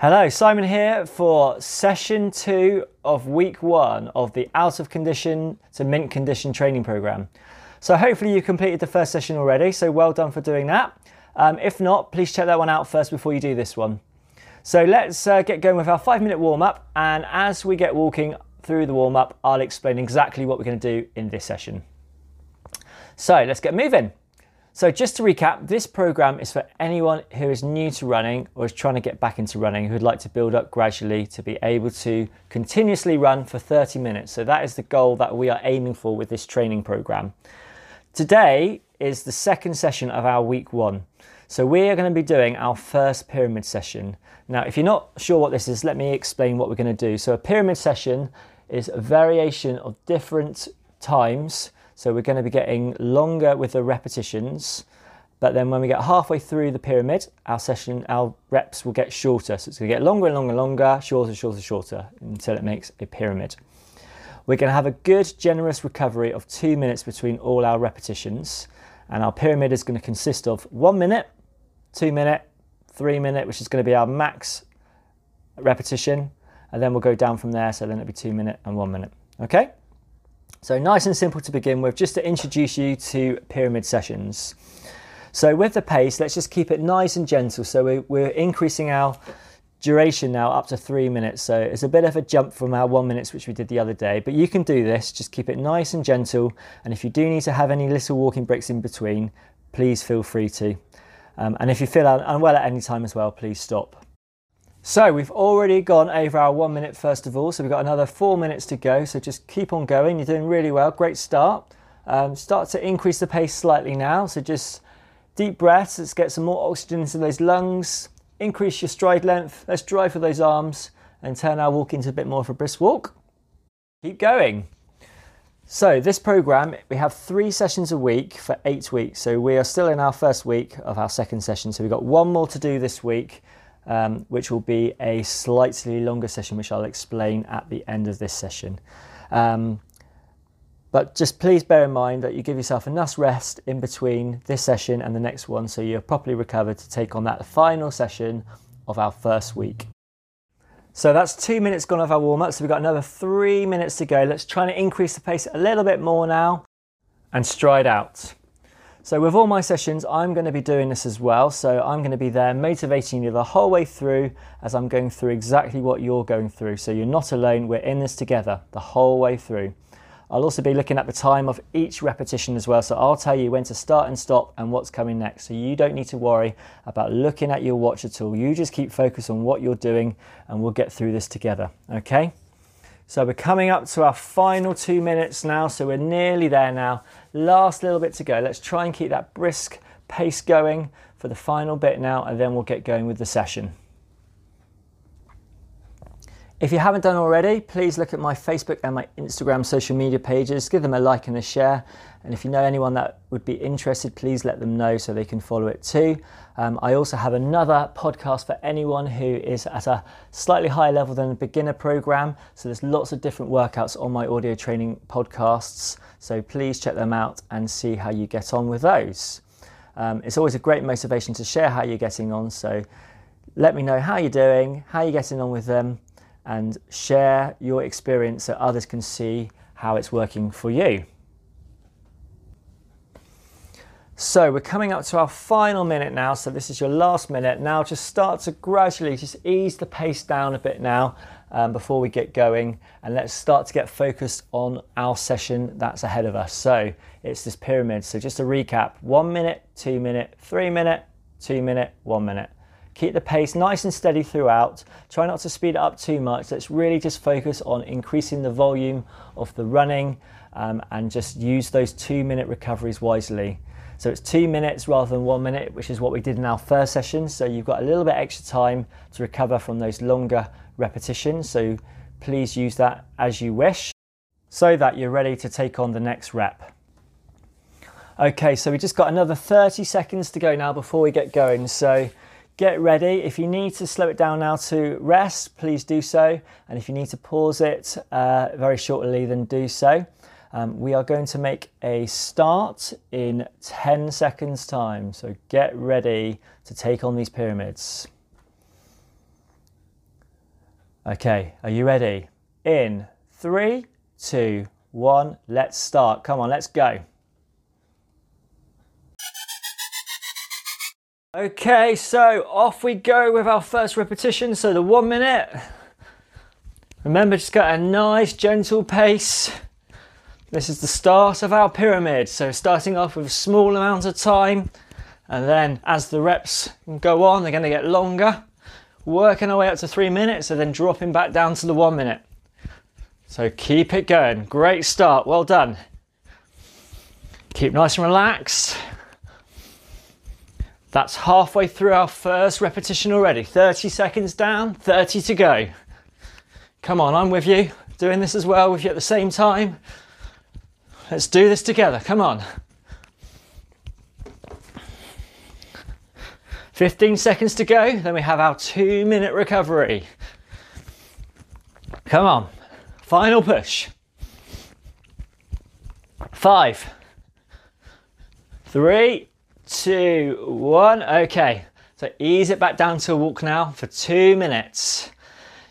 Hello, Simon here for session two of week one of the out of condition to mint condition training program. So, hopefully, you completed the first session already, so well done for doing that. Um, if not, please check that one out first before you do this one. So, let's uh, get going with our five minute warm up, and as we get walking through the warm up, I'll explain exactly what we're going to do in this session. So, let's get moving. So, just to recap, this program is for anyone who is new to running or is trying to get back into running, who'd like to build up gradually to be able to continuously run for 30 minutes. So, that is the goal that we are aiming for with this training program. Today is the second session of our week one. So, we are going to be doing our first pyramid session. Now, if you're not sure what this is, let me explain what we're going to do. So, a pyramid session is a variation of different times so we're going to be getting longer with the repetitions, but then when we get halfway through the pyramid, our session, our reps will get shorter. So it's going to get longer and longer and longer, shorter, shorter, shorter until it makes a pyramid. We're going to have a good, generous recovery of two minutes between all our repetitions. And our pyramid is going to consist of one minute, two minute, three minute, which is going to be our max repetition. And then we'll go down from there. So then it'll be two minute and one minute. Okay? So nice and simple to begin with, just to introduce you to pyramid sessions. So with the pace, let's just keep it nice and gentle. So we're increasing our duration now up to three minutes. So it's a bit of a jump from our one minutes, which we did the other day, but you can do this. Just keep it nice and gentle. And if you do need to have any little walking breaks in between, please feel free to. Um, and if you feel unwell at any time as well, please stop. So we've already gone over our one minute first of all, so we've got another four minutes to go. So just keep on going. You're doing really well. Great start. Um, start to increase the pace slightly now. So just deep breaths. Let's get some more oxygen into those lungs. Increase your stride length. Let's drive for those arms and turn our walk into a bit more of a brisk walk. Keep going. So this program, we have three sessions a week for eight weeks. So we are still in our first week of our second session. So we've got one more to do this week um, which will be a slightly longer session, which I'll explain at the end of this session. Um, but just please bear in mind that you give yourself enough rest in between this session and the next one so you're properly recovered to take on that final session of our first week. So that's two minutes gone of our warm up. So we've got another three minutes to go. Let's try and increase the pace a little bit more now and stride out. So with all my sessions, I'm going to be doing this as well. So I'm going to be there motivating you the whole way through as I'm going through exactly what you're going through. So you're not alone, we're in this together the whole way through. I'll also be looking at the time of each repetition as well. So I'll tell you when to start and stop and what's coming next. So you don't need to worry about looking at your watch at all. You just keep focused on what you're doing and we'll get through this together. Okay? So we're coming up to our final two minutes now. So we're nearly there now. Last little bit to go. Let's try and keep that brisk pace going for the final bit now, and then we'll get going with the session. If you haven't done already, please look at my Facebook and my Instagram social media pages. Give them a like and a share. And if you know anyone that would be interested, please let them know so they can follow it too. Um, I also have another podcast for anyone who is at a slightly higher level than the beginner program. So there's lots of different workouts on my audio training podcasts. So please check them out and see how you get on with those. Um, it's always a great motivation to share how you're getting on. So let me know how you're doing, how you're getting on with them and share your experience so others can see how it's working for you. So we're coming up to our final minute now. So this is your last minute. Now just start to gradually just ease the pace down a bit now um, before we get going. And let's start to get focused on our session that's ahead of us. So it's this pyramid. So just to recap, one minute, two minute, three minute, two minute, one minute. Keep the pace nice and steady throughout. Try not to speed it up too much. Let's really just focus on increasing the volume of the running um, and just use those two minute recoveries wisely. So it's two minutes rather than one minute, which is what we did in our first session. So you've got a little bit extra time to recover from those longer repetitions. So please use that as you wish so that you're ready to take on the next rep. Okay, so we just got another 30 seconds to go now before we get going. So Get ready. If you need to slow it down now to rest, please do so. And if you need to pause it uh, very shortly, then do so. Um, we are going to make a start in 10 seconds time. So get ready to take on these pyramids. Okay, are you ready? In three, two, one, let's start. Come on, let's go. Okay, so off we go with our first repetition. So the one minute. Remember, just got a nice gentle pace. This is the start of our pyramid. So starting off with a small amount of time, and then as the reps go on, they're going to get longer. Working our way up to three minutes, and then dropping back down to the one minute. So keep it going. Great start. Well done. Keep nice and relaxed. That's halfway through our first repetition already. 30 seconds down, 30 to go. Come on, I'm with you. Doing this as well with you at the same time. Let's do this together. Come on. 15 seconds to go, then we have our two minute recovery. Come on. Final push. Five, three, two, one. Okay, so ease it back down to a walk now for two minutes.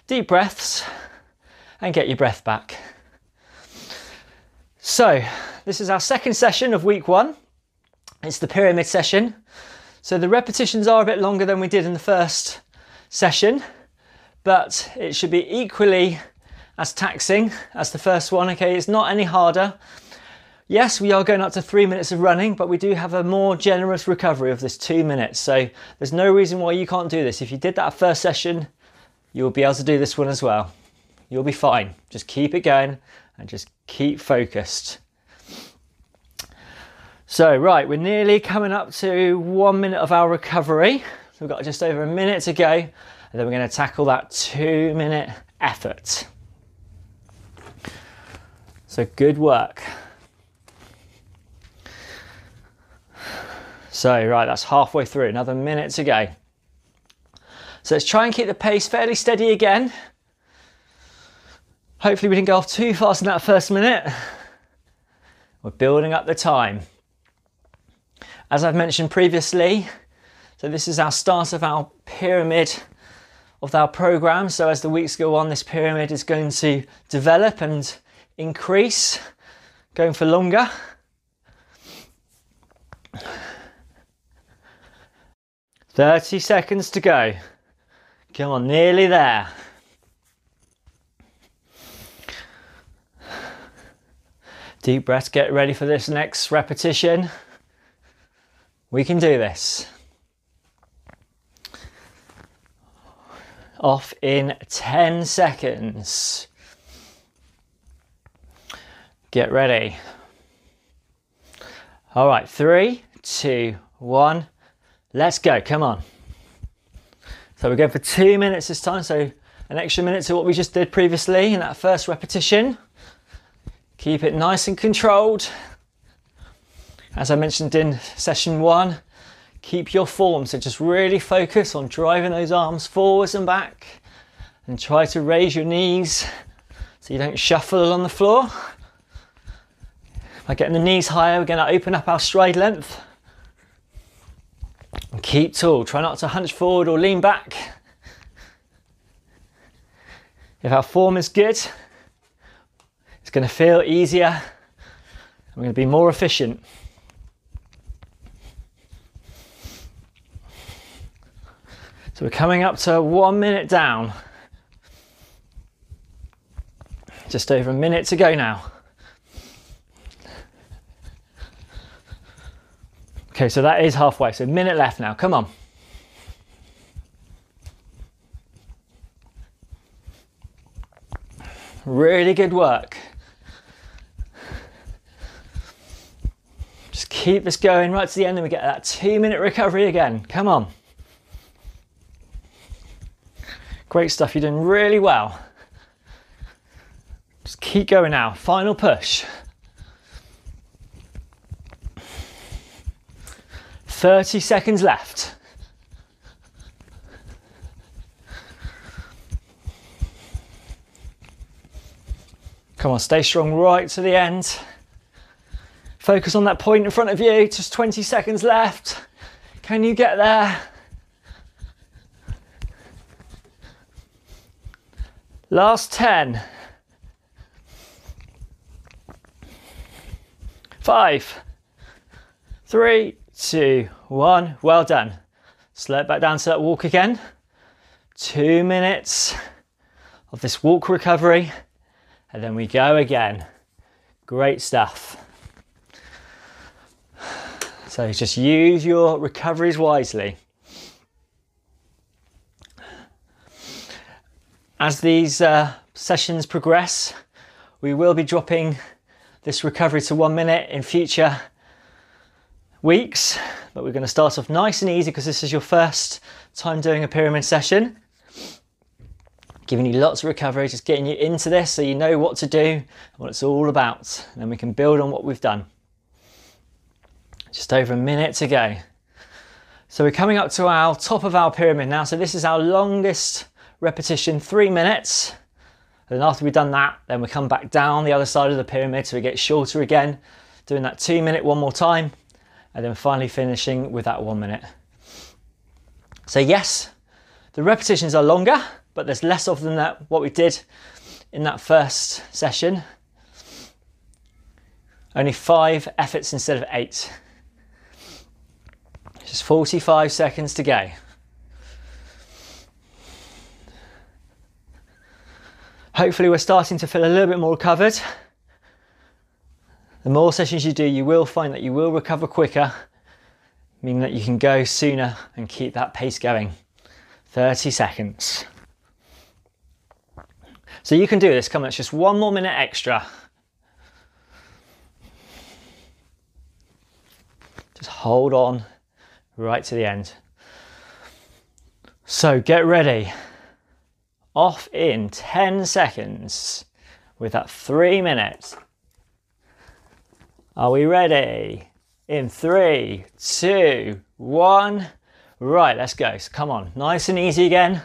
Deep breaths and get your breath back. So, this is our second session of week one. It's the pyramid session. So, the repetitions are a bit longer than we did in the first session, but it should be equally as taxing as the first one. Okay, it's not any harder. Yes, we are going up to three minutes of running, but we do have a more generous recovery of this two minutes. So there's no reason why you can't do this. If you did that first session, you'll be able to do this one as well. You'll be fine. Just keep it going and just keep focused. So, right, we're nearly coming up to one minute of our recovery. So we've got just over a minute to go, and then we're going to tackle that two minute effort. So, good work. So, right, that's halfway through, another minute to go. So let's try and keep the pace fairly steady again. Hopefully we didn't go off too fast in that first minute. We're building up the time. As I've mentioned previously, so this is our start of our pyramid of our program. So as the weeks go on, this pyramid is going to develop and increase, going for longer. 30 seconds to go. Come on, nearly there. Deep breaths, get ready for this next repetition. We can do this. Off in 10 seconds. Get ready. All right, three, two, one. Let's go, come on. So we're going for two minutes this time, so an extra minute to what we just did previously in that first repetition. Keep it nice and controlled. As I mentioned in session one, keep your form, so just really focus on driving those arms forwards and back and try to raise your knees so you don't shuffle on the floor. By getting the knees higher, we're going to open up our stride length. And keep tall. Try not to hunch forward or lean back. If our form is good, it's going to feel easier. We're going to be more efficient. So we're coming up to one minute down. Just over a minute to go now. Okay, so that is halfway. So minute left now. Come on. Really good work. Just keep this going right to the end and we get that two minute recovery again. Come on. Great stuff. You're doing really well. Just keep going now. Final push. 30 seconds left. Come on, stay strong right to the end. Focus on that point in front of you, just 20 seconds left. Can you get there? Last 10. Five, three, two, one. Well done. Slow it back down to that walk again. Two minutes of this walk recovery, and then we go again. Great stuff. So just use your recoveries wisely. As these uh, sessions progress, we will be dropping this recovery to one minute in future weeks, but we're going to start off nice and easy because this is your first time doing a pyramid session. Giving you lots of recovery, just getting you into this so you know what to do and what it's all about. And then we can build on what we've done. Just over a minute to go. So we're coming up to our top of our pyramid now. So this is our longest repetition, three minutes. And then after we've done that, then we come back down the other side of the pyramid so we get shorter again, doing that two minute one more time, and then finally finishing with that one minute. So yes, the repetitions are longer, but there's less of them than what we did in that first session. Only five efforts instead of eight. Just 45 seconds to go. Hopefully we're starting to feel a little bit more recovered. The more sessions you do, you will find that you will recover quicker, meaning that you can go sooner and keep that pace going. 30 seconds. So you can do this, come on, it's just one more minute extra. Just hold on right to the end. So get ready off in 10 seconds with that three minutes. Are we ready? In three, two, one. Right, let's go. So come on, nice and easy again.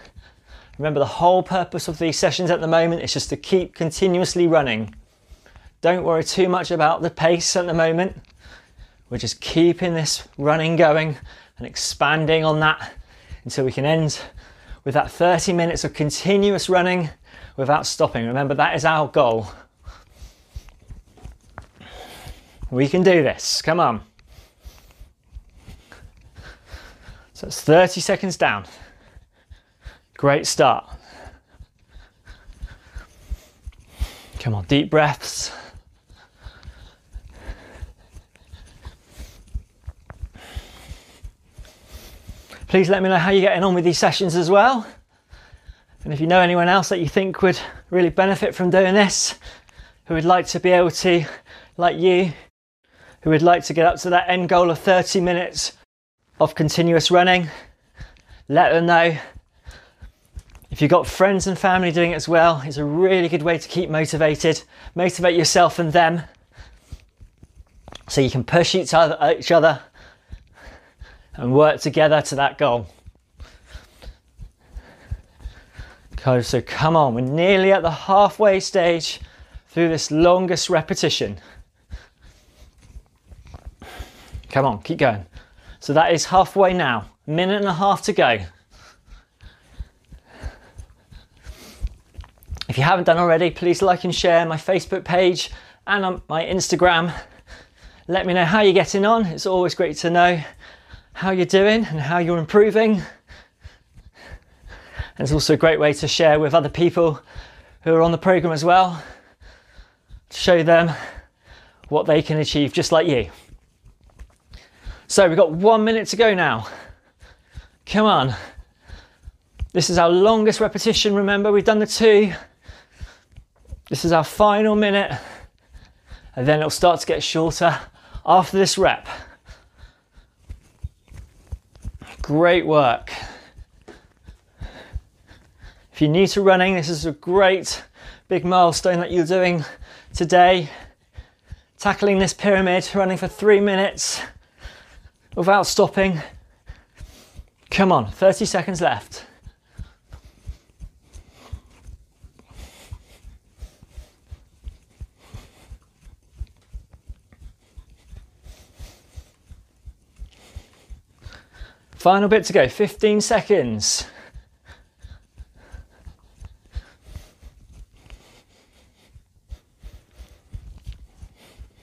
Remember, the whole purpose of these sessions at the moment is just to keep continuously running. Don't worry too much about the pace at the moment. We're just keeping this running going and expanding on that until we can end with that 30 minutes of continuous running without stopping. Remember, that is our goal. We can do this. Come on. So it's 30 seconds down. Great start. Come on, deep breaths. Please let me know how you're getting on with these sessions as well. And if you know anyone else that you think would really benefit from doing this, who would like to be able to, like you, who would like to get up to that end goal of 30 minutes of continuous running, let them know. If you've got friends and family doing it as well, it's a really good way to keep motivated. Motivate yourself and them so you can push each other, and work together to that goal. Okay, so come on, we're nearly at the halfway stage through this longest repetition. Come on, keep going. So that is halfway now, a minute and a half to go. If you haven't done already, please like and share my Facebook page and my Instagram. Let me know how you're getting on. It's always great to know how you're doing and how you're improving. And it's also a great way to share with other people who are on the program as well, to show them what they can achieve just like you. So we've got one minute to go now. Come on. This is our longest repetition. Remember, we've done the two. This is our final minute, and then it'll start to get shorter after this rep. Great work. If you're new to running, this is a great big milestone that you're doing today. Tackling this pyramid, running for three minutes without stopping. Come on, 30 seconds left. Final bit to go, 15 seconds.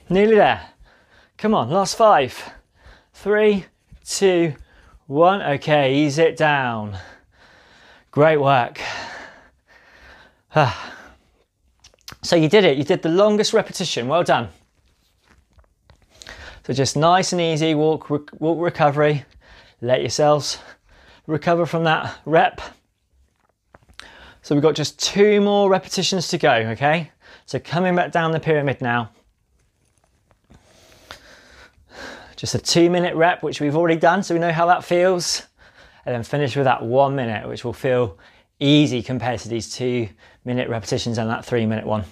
Nearly there. Come on, last five. Three, two, one. Okay, ease it down. Great work. So you did it. You did the longest repetition. Well done. So just nice and easy walk, walk recovery. Let yourselves recover from that rep. So we've got just two more repetitions to go, okay? So coming back down the pyramid now. Just a two minute rep, which we've already done, so we know how that feels. And then finish with that one minute, which will feel easy compared to these two minute repetitions and that three minute one.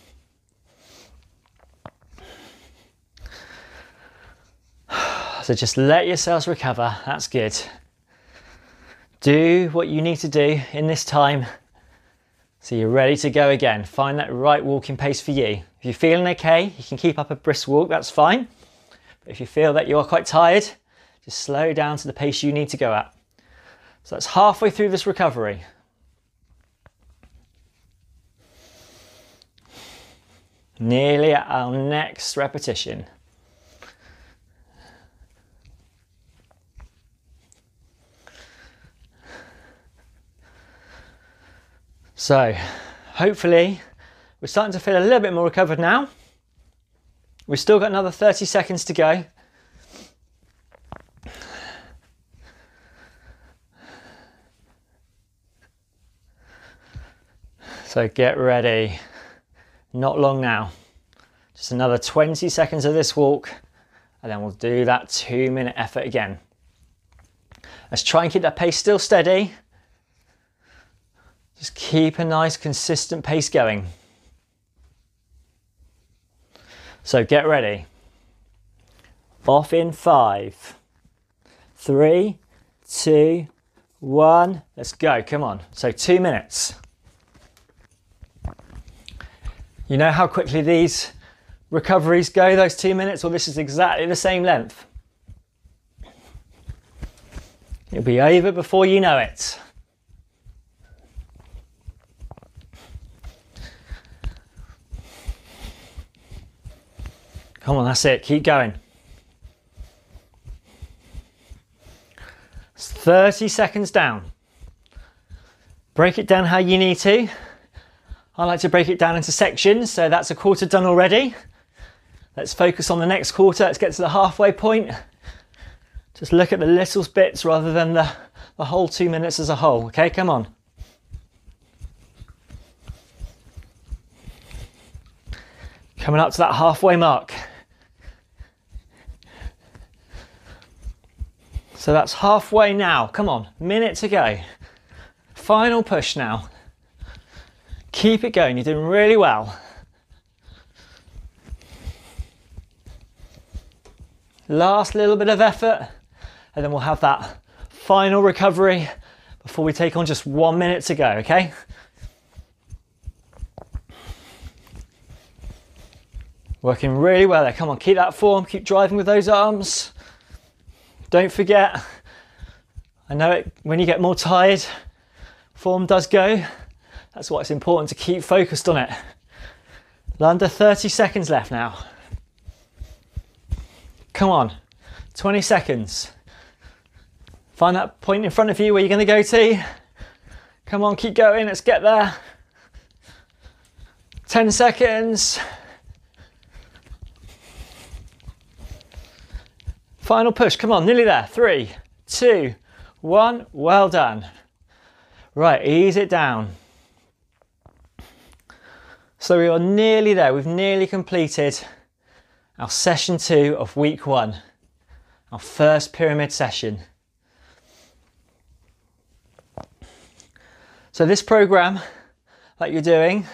So just let yourselves recover. That's good. Do what you need to do in this time so you're ready to go again. Find that right walking pace for you. If you're feeling okay, you can keep up a brisk walk, that's fine. If you feel that you are quite tired, just slow down to the pace you need to go at. So that's halfway through this recovery. Nearly at our next repetition. So hopefully we're starting to feel a little bit more recovered now. We've still got another 30 seconds to go. So get ready. Not long now. Just another 20 seconds of this walk and then we'll do that two minute effort again. Let's try and keep that pace still steady just keep a nice consistent pace going. So get ready. Off in five, three, two, one. Let's go. Come on. So two minutes. You know how quickly these recoveries go, those two minutes? Well, this is exactly the same length. It'll be over before you know it. Come on, that's it. Keep going. It's 30 seconds down. Break it down how you need to. I like to break it down into sections, so that's a quarter done already. Let's focus on the next quarter. Let's get to the halfway point. Just look at the little bits rather than the, the whole two minutes as a whole. Okay, come on. Coming up to that halfway mark. So that's halfway now. Come on, minute to go. Final push now. Keep it going, you're doing really well. Last little bit of effort, and then we'll have that final recovery before we take on just one minute to go, okay? Working really well there. Come on, keep that form, keep driving with those arms. Don't forget, I know it, when you get more tired, form does go. That's why it's important to keep focused on it. Under 30 seconds left now. Come on, 20 seconds. Find that point in front of you where you're going to go to. Come on, keep going, let's get there. 10 seconds. Final push, come on, nearly there. Three, two, one, well done. Right, ease it down. So we are nearly there, we've nearly completed our session two of week one, our first pyramid session. So this program that you're doing,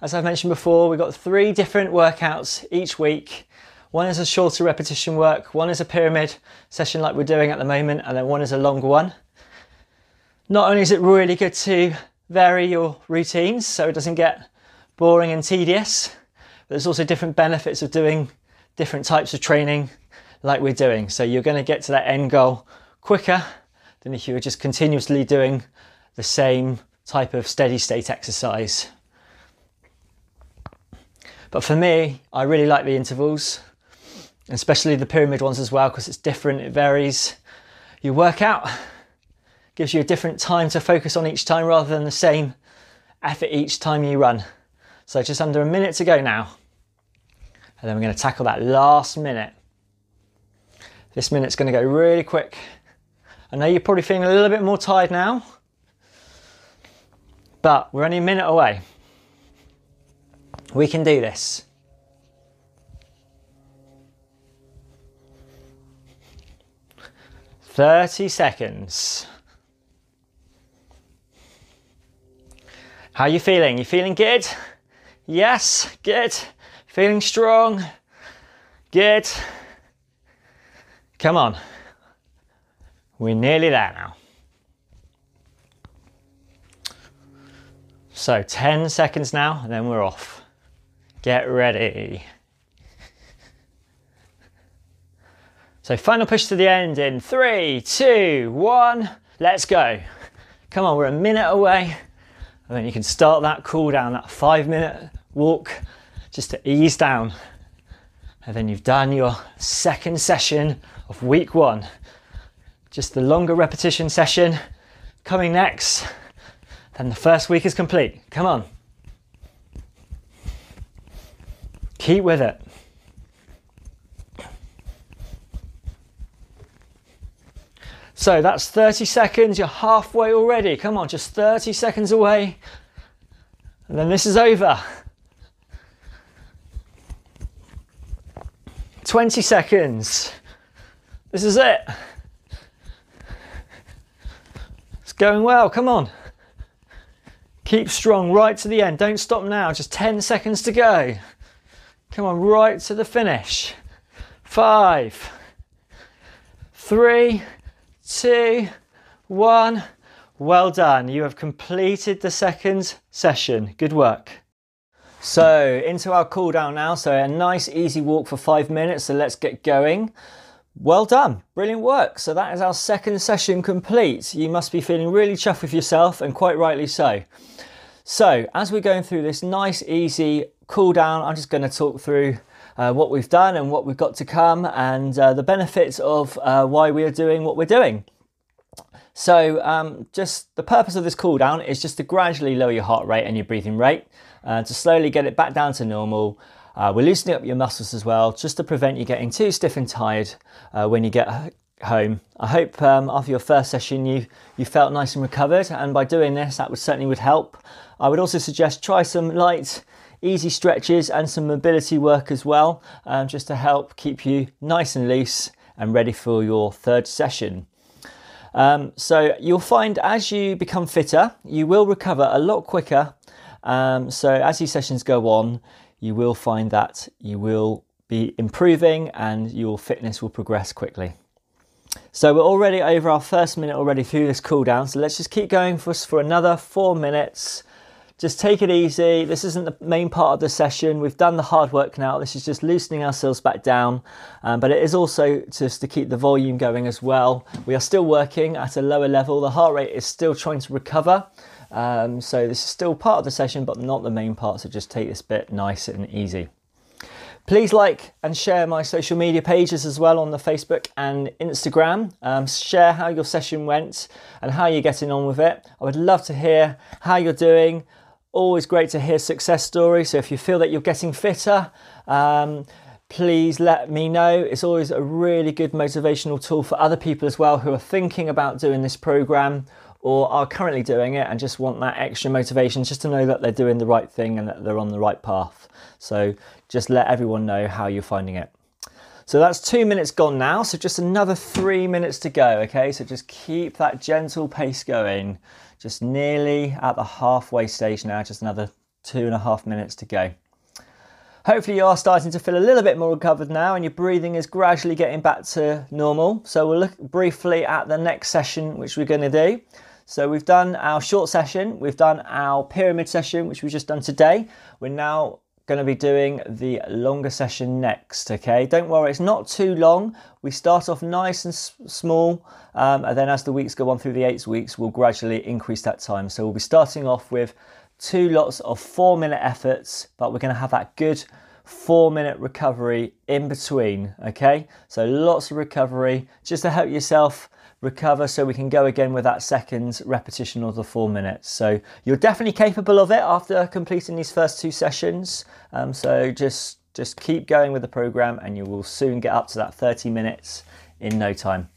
as I've mentioned before, we've got three different workouts each week one is a shorter repetition work, one is a pyramid session like we're doing at the moment, and then one is a longer one. Not only is it really good to vary your routines so it doesn't get boring and tedious, but there's also different benefits of doing different types of training like we're doing. So you're going to get to that end goal quicker than if you were just continuously doing the same type of steady state exercise. But for me, I really like the intervals. Especially the pyramid ones as well, because it's different, it varies. You work out, gives you a different time to focus on each time rather than the same effort each time you run. So just under a minute to go now. And then we're going to tackle that last minute. This minute's going to go really quick. I know you're probably feeling a little bit more tired now, but we're only a minute away. We can do this. Thirty seconds. How you feeling? You feeling good? Yes, good. Feeling strong? Good. Come on. We're nearly there now. So 10 seconds now, and then we're off. Get ready. So final push to the end in three, two, one, let's go. Come on, we're a minute away. And then you can start that cool down, that five minute walk, just to ease down. And then you've done your second session of week one. Just the longer repetition session coming next. Then the first week is complete. Come on. Keep with it. So that's 30 seconds, you're halfway already. Come on, just 30 seconds away. And then this is over. 20 seconds. This is it. It's going well, come on. Keep strong right to the end. Don't stop now, just 10 seconds to go. Come on, right to the finish. Five, three, two, one. Well done. You have completed the second session. Good work. So into our cool down now. So a nice easy walk for five minutes. So let's get going. Well done. Brilliant work. So that is our second session complete. You must be feeling really chuffed with yourself and quite rightly so. So as we're going through this nice easy cool down, I'm just going to talk through uh, what we've done and what we've got to come and uh, the benefits of uh, why we are doing what we're doing. So, um, just the purpose of this cool down is just to gradually lower your heart rate and your breathing rate, uh, to slowly get it back down to normal. Uh, we're loosening up your muscles as well, just to prevent you getting too stiff and tired when you get home. I hope um, after your first session you you felt nice and recovered, and by doing this, that would certainly would help. I would also suggest try some light easy stretches and some mobility work as well, um, just to help keep you nice and loose and ready for your third session. Um, so you'll find as you become fitter, you will recover a lot quicker. Um, so as these sessions go on, you will find that you will be improving and your fitness will progress quickly. So we're already over our first minute already through this cool down. So let's just keep going for, for another four minutes just take it easy. This isn't the main part of the session. We've done the hard work now. This is just loosening ourselves back down, um, but it is also just to keep the volume going as well. We are still working at a lower level. The heart rate is still trying to recover. Um, so this is still part of the session, but not the main part. So just take this bit nice and easy. Please like and share my social media pages as well on the Facebook and Instagram. Um, share how your session went and how you're getting on with it. I would love to hear how you're doing. Always great to hear success stories. So if you feel that you're getting fitter, um, please let me know. It's always a really good motivational tool for other people as well who are thinking about doing this program or are currently doing it and just want that extra motivation just to know that they're doing the right thing and that they're on the right path. So just let everyone know how you're finding it. So that's two minutes gone now. So just another three minutes to go. Okay, so just keep that gentle pace going. Just nearly at the halfway stage now, just another two and a half minutes to go. Hopefully you are starting to feel a little bit more recovered now and your breathing is gradually getting back to normal. So we'll look briefly at the next session which we're going to do. So we've done our short session, we've done our pyramid session which we've just done today. We're now going to be doing the longer session next. Okay, don't worry, it's not too long. We start off nice and small, um, and then as the weeks go on through the eight weeks, we'll gradually increase that time. So we'll be starting off with two lots of four minute efforts, but we're going to have that good four minute recovery in between. Okay, so lots of recovery just to help yourself recover so we can go again with that second repetition of the four minutes. So you're definitely capable of it after completing these first two sessions. Um, so just just keep going with the program and you will soon get up to that 30 minutes in no time.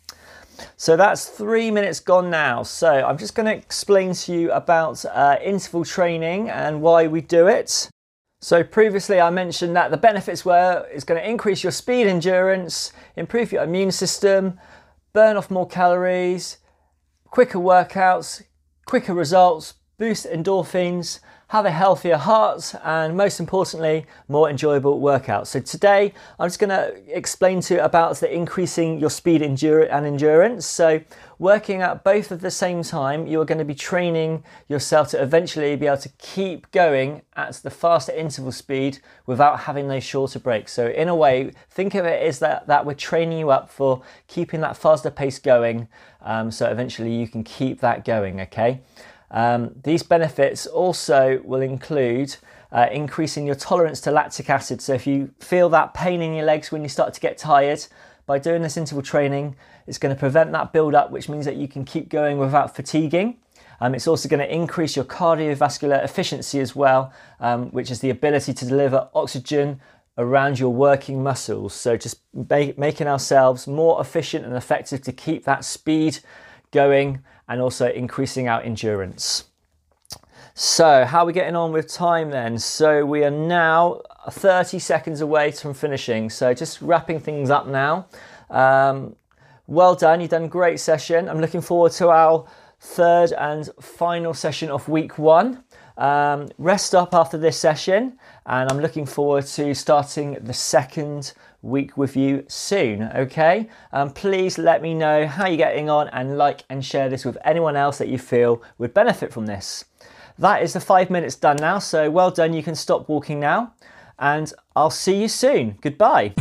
So that's three minutes gone now. So I'm just going to explain to you about uh, interval training and why we do it. So previously I mentioned that the benefits were it's going to increase your speed endurance, improve your immune system, burn off more calories, quicker workouts, quicker results, boost endorphins, have a healthier heart, and most importantly, more enjoyable workouts. So today, I'm just going to explain to you about the increasing your speed and endurance. So working at both at the same time, you are going to be training yourself to eventually be able to keep going at the faster interval speed without having those shorter breaks. So in a way, think of it as that, that we're training you up for keeping that faster pace going. Um, so eventually you can keep that going, okay? Um, these benefits also will include uh, increasing your tolerance to lactic acid. So if you feel that pain in your legs when you start to get tired, by doing this interval training, it's going to prevent that build up, which means that you can keep going without fatiguing. Um, it's also going to increase your cardiovascular efficiency as well, um, which is the ability to deliver oxygen around your working muscles. So just making ourselves more efficient and effective to keep that speed going and also increasing our endurance. So, how are we getting on with time then? So, we are now 30 seconds away from finishing. So, just wrapping things up now. Um, well done, you've done a great session. I'm looking forward to our third and final session of week one. Um, rest up after this session, and I'm looking forward to starting the second week with you soon. Okay, um, please let me know how you're getting on and like and share this with anyone else that you feel would benefit from this. That is the five minutes done now, so well done. You can stop walking now, and I'll see you soon. Goodbye.